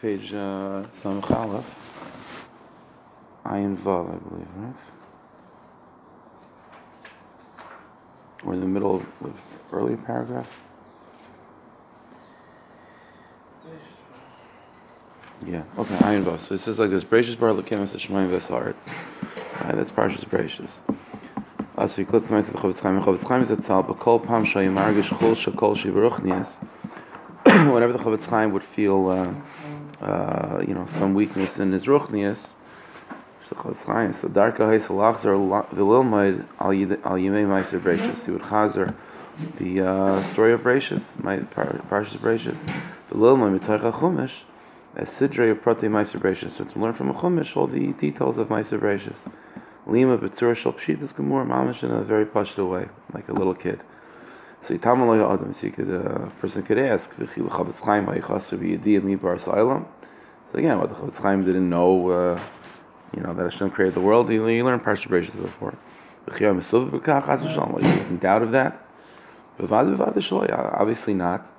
page uh, Samach Aleph. Ayin Vav, I believe, right? We're in the middle of the earlier paragraph. Yeah, okay, Ayin Vav. So it says like this: Bracious bar lekim es shemaim v'saretz. Right, that's Parshas Bereshis. Uh, so he quotes the to the Chofetz Chaim. Chofetz Chaim is etzal, but kol pam shayim margish chol shakol shibaruchnias. Whenever the Chofetz Chaim would feel, uh, uh, you know, some weakness in his ruchnias, so darka heis alachzer v'lilmaid al yimei meiser Bereshis. He would chazer the uh, story of brachus, my Parshas Bereshis. V'lilmaid mitoich chumash as Sidre of Prate Meiser Bereshis. So to learn from a Chumash all the details of Meiser Bereshis. Lima B'tzur Shal Pshitas Gemur Mamish in a very pashto way, like a little kid. So Yitam Aloy Adam, so you could, uh, a person could ask, V'chi L'chavetz Chaim Ha'ichas Rabbi Yediyah Mi Bar. So again, what the Chavetz Chaim didn't know, uh, you know, that Hashem created the world, he, he learned Parsha Bereshis before. V'chi HaMesuv B'kach Chaz V'shalom, what he was in doubt of that? V'vad V'vad Shaloi, obviously not.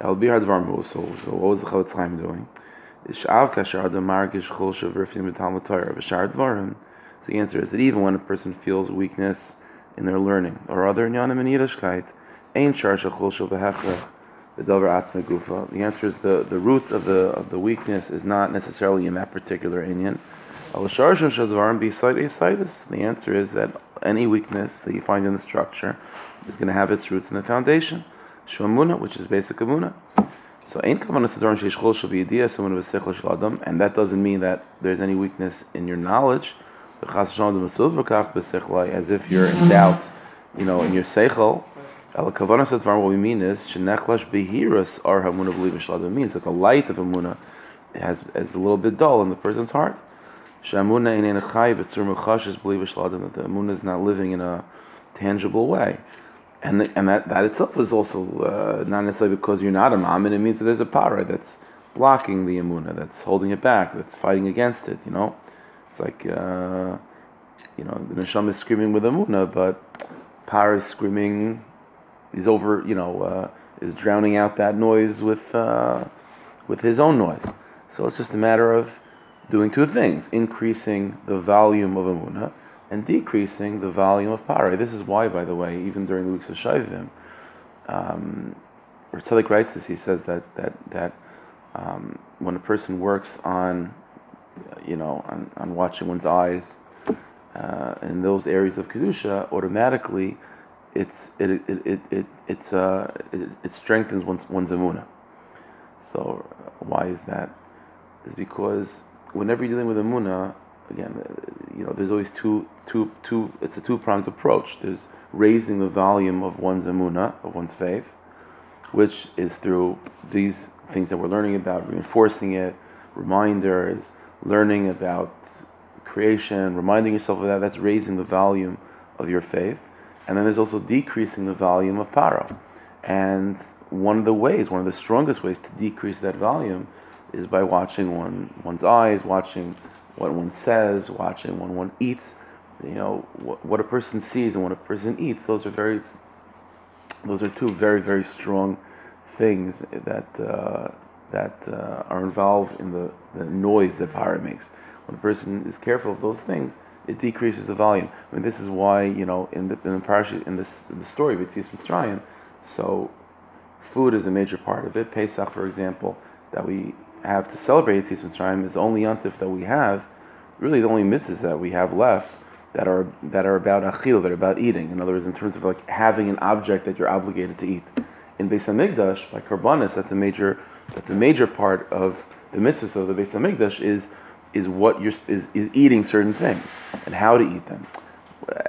El Bihar Dvar so, so what was the Chavetz Chaim doing? Ishav Kasher Adam Margish Chol Shavrifim B'Talmud Torah V'Shar Dvarim. So the answer is that even when a person feels weakness in their learning or other nyanim in Yiddishkeit, Ein Shar Shachol Shal B'Hechrech B'Dover Atzme Gufa. The answer is the, the root of the of the weakness is not necessarily in that particular inyan. Al Shar Shal Dvarim B'Side Asitis. The answer is that any weakness that you find in the structure is going to have its roots in the foundation. Shemuna, which is basic amuna. So ain't kavanah sadaron sheish chol shel b'yidiyah someone with sechel shel adam, and that doesn't mean that there's any weakness in your knowledge. As if you're in doubt, you know, in your seichel. Al kavanah sadaron, what we mean is shenechlash behiras are hamuna shel means that the light of amuna has is a little bit dull in the person's heart. Shamuna in chay b'tzur mechash is b'liv shel adam that the amuna is not living in a tangible way and and that, that itself is also uh, not necessarily because you're not a and it means that there's a power that's blocking the emuna, that's holding it back, that's fighting against it. You know, it's like uh, you know the neshama is screaming with emuna, but power is screaming, is over, you know, uh, is drowning out that noise with uh, with his own noise. So it's just a matter of doing two things: increasing the volume of emuna and decreasing the volume of pare. This is why, by the way, even during the weeks of Shaivim, um, Ritzelik writes this. He says that that that um, when a person works on, you know, on, on watching one's eyes uh, in those areas of kedusha, automatically, it's it it it, it it's uh it, it strengthens one's one's amuna. So why is that? Is because whenever you're dealing with amuna, again, you know, there's always two, two, two. It's a two-pronged approach. There's raising the volume of one's emuna, of one's faith, which is through these things that we're learning about, reinforcing it, reminders, learning about creation, reminding yourself of that. That's raising the volume of your faith, and then there's also decreasing the volume of paro. And one of the ways, one of the strongest ways to decrease that volume, is by watching one one's eyes, watching what one says, watching when one eats, you know, what, what a person sees and what a person eats. Those are very, those are two very very strong things that uh, that uh, are involved in the, the noise that para makes. When a person is careful of those things, it decreases the volume. I mean, this is why you know in the in the parasha in this in the story of Yitzis Mitzrayim, so food is a major part of it. Pesach, for example, that we have to celebrate Yitzis Mitzrayim is only yontif that we have, really the only mitzvahs that we have left that are that are about achil, that are about eating. In other words, in terms of like having an object that you're obligated to eat. In Beis Hamikdash, by Karbanis, that's a major that's a major part of the mitzvahs of the Beis Hamikdash is is what you're is, is eating certain things and how to eat them.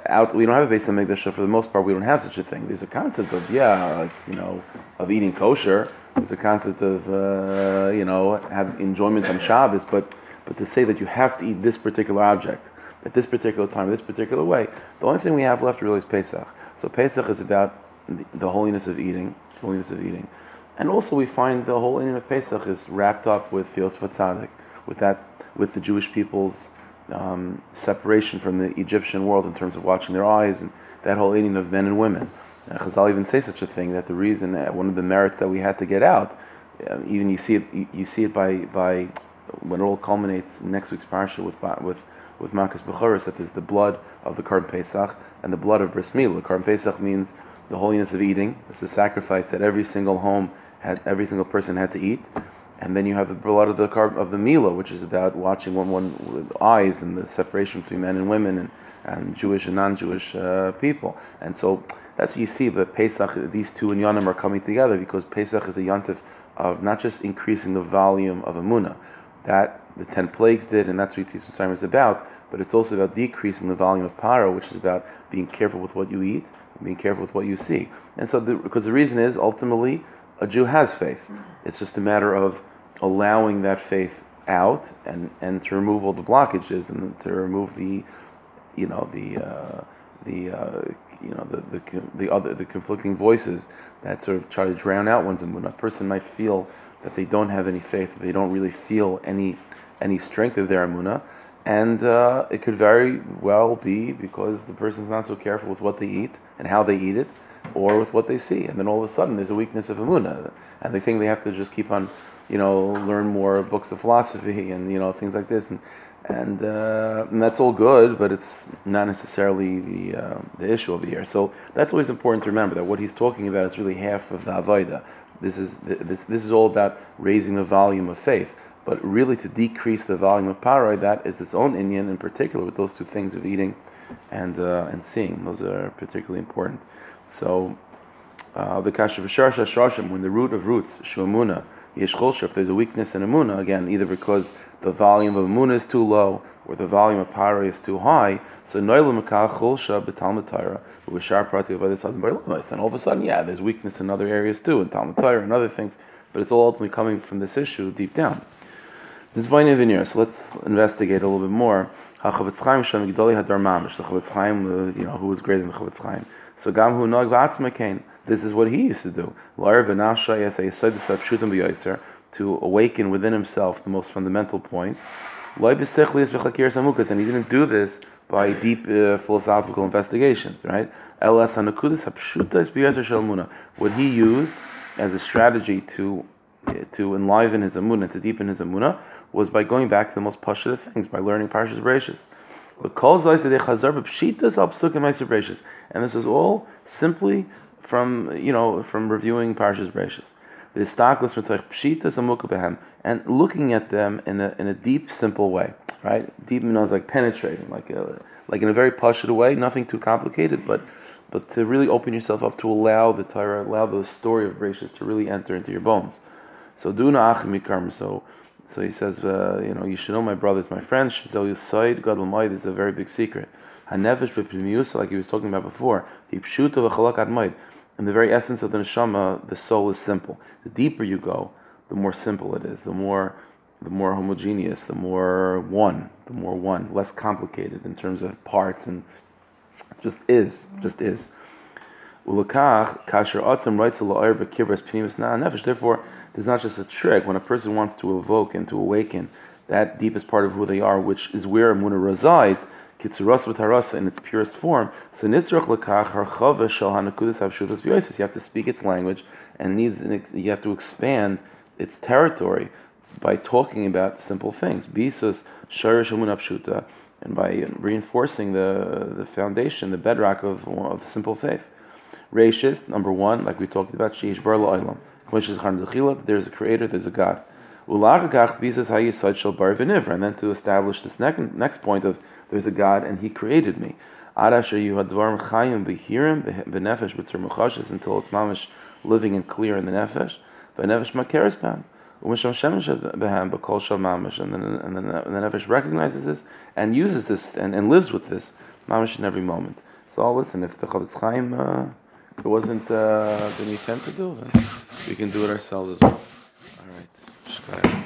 Out, we don't have a Beis Hamikdash, so for the most part, we don't have such a thing. There's a concept of yeah, like you know, of eating kosher there's a concept of uh, you know have enjoyment on Shabbos, but but to say that you have to eat this particular object at this particular time, this particular way, the only thing we have left really is Pesach. So Pesach is about the, holiness of eating, the holiness of eating, and also we find the whole inyan of Pesach is wrapped up with Theos Vatzadik, with that with the Jewish people's um, separation from the Egyptian world in terms of watching their eyes and that whole eating of men and women. Chazal even say such a thing that the reason that one of the merits that we had to get out um, even you see it, you, see it by by when it all culminates in next week's parsha with with with Makas Bechoros that there's the blood of the Karban Pesach and the blood of Bris Milah. Karban Pesach means the holiness of eating. It's a sacrifice that every single home had, every single person had to eat. And then you have the blood of the carb, of the Mila, which is about watching one one with eyes and the separation between men and women and, and Jewish and non-Jewish uh, people. And so that's what you see. But Pesach, these two inyanim are coming together because Pesach is a yontif of not just increasing the volume of Amunah, that the ten plagues did, and that's what Yitzis Mitzrayim is about. But it's also about decreasing the volume of para, which is about being careful with what you eat, being careful with what you see. And so, the, because the reason is ultimately a Jew has faith. It's just a matter of allowing that faith out and, and to remove all the blockages and to remove the, you know, the uh, the uh, you know the, the the other the conflicting voices that sort of try to drown out one's imunah. A person might feel that they don't have any faith, that they don't really feel any any strength of their imunah, and uh, it could very well be because the person's not so careful with what they eat and how they eat it, or with what they see, and then all of a sudden there's a weakness of imunah, and they think they have to just keep on, you know, learn more books of philosophy and you know things like this, and and, uh, and that's all good, but it's not necessarily the uh, the issue over here. So that's always important to remember that what he's talking about is really half of the avodah. This is this this is all about raising the volume of faith, but really to decrease the volume of paroi, that is its own inyan in particular with those two things of eating and uh, and seeing. Those are particularly important. So uh, the kasha shashim, when the root of roots shuamuna yeshcholsha, if there's a weakness in amuna, again either because the volume of amuna is too low or the volume of para is too high, so noilu mekal cholsha b'talmud Torah v'shar prati of other and all of a sudden, yeah, there's weakness in other areas too, in Talmud Torah and other things, but it's all ultimately coming from this issue deep down. This is Vaina Veneer, so let's investigate a little bit more. HaChavetz Chaim Shem Gdoli Hadar Mamish, the Chavetz Chaim, uh, you know, who was greater than the Chavetz Chaim. So Gam Hu Nog V'atzma This is what he used to do. To awaken within himself the most fundamental points. And he didn't do this by deep uh, philosophical investigations, right? What he used as a strategy to to enliven his amunah, to deepen his amunah, was by going back to the most pashut things, by learning Parshas Bereshis. And this is all simply from you know from reviewing Parshas Bereshis and looking at them in a, in a deep, simple way, right? Deep means like penetrating, like a, like in a very pashut way, nothing too complicated, but but to really open yourself up to allow the Torah, allow the story of Bereshis to really enter into your bones. So do achim So so he says, uh, you know, you should know my brothers, my friends. Shizel Yusaid Gadol is a very big secret. Hanevesh b'pnimiusa, like he was talking about before. he Hipshuta v'chalak admaid in the very essence of the neshama, the soul is simple. The deeper you go, the more simple it is. The more, the more homogeneous. The more one. The more one. Less complicated in terms of parts and just is. Just is. Therefore, there's not just a trick. When a person wants to evoke and to awaken that deepest part of who they are, which is where Muna resides, Kitzuras v'tarasa in its purest form. So nitzrach lekach harchava shel hanakudas avshudas v'yosis. You have to speak its language, and needs you have to expand its territory by talking about simple things. Bisus sharish apshuta, and by reinforcing the the foundation, the bedrock of of simple faith. Rashis number one, like we talked about, sheish bar la'olam. There's a creator, there's a God. And then to establish this next point of there's a God and He created me. Until it's mamish living and clear in the nefesh. And then, and then, and the nefesh recognizes this and uses this and, and lives with this mamish in every moment. So listen, if the Chavetz Chaim uh, it wasn't uh, the intent to do, then we can do it ourselves as well. All right.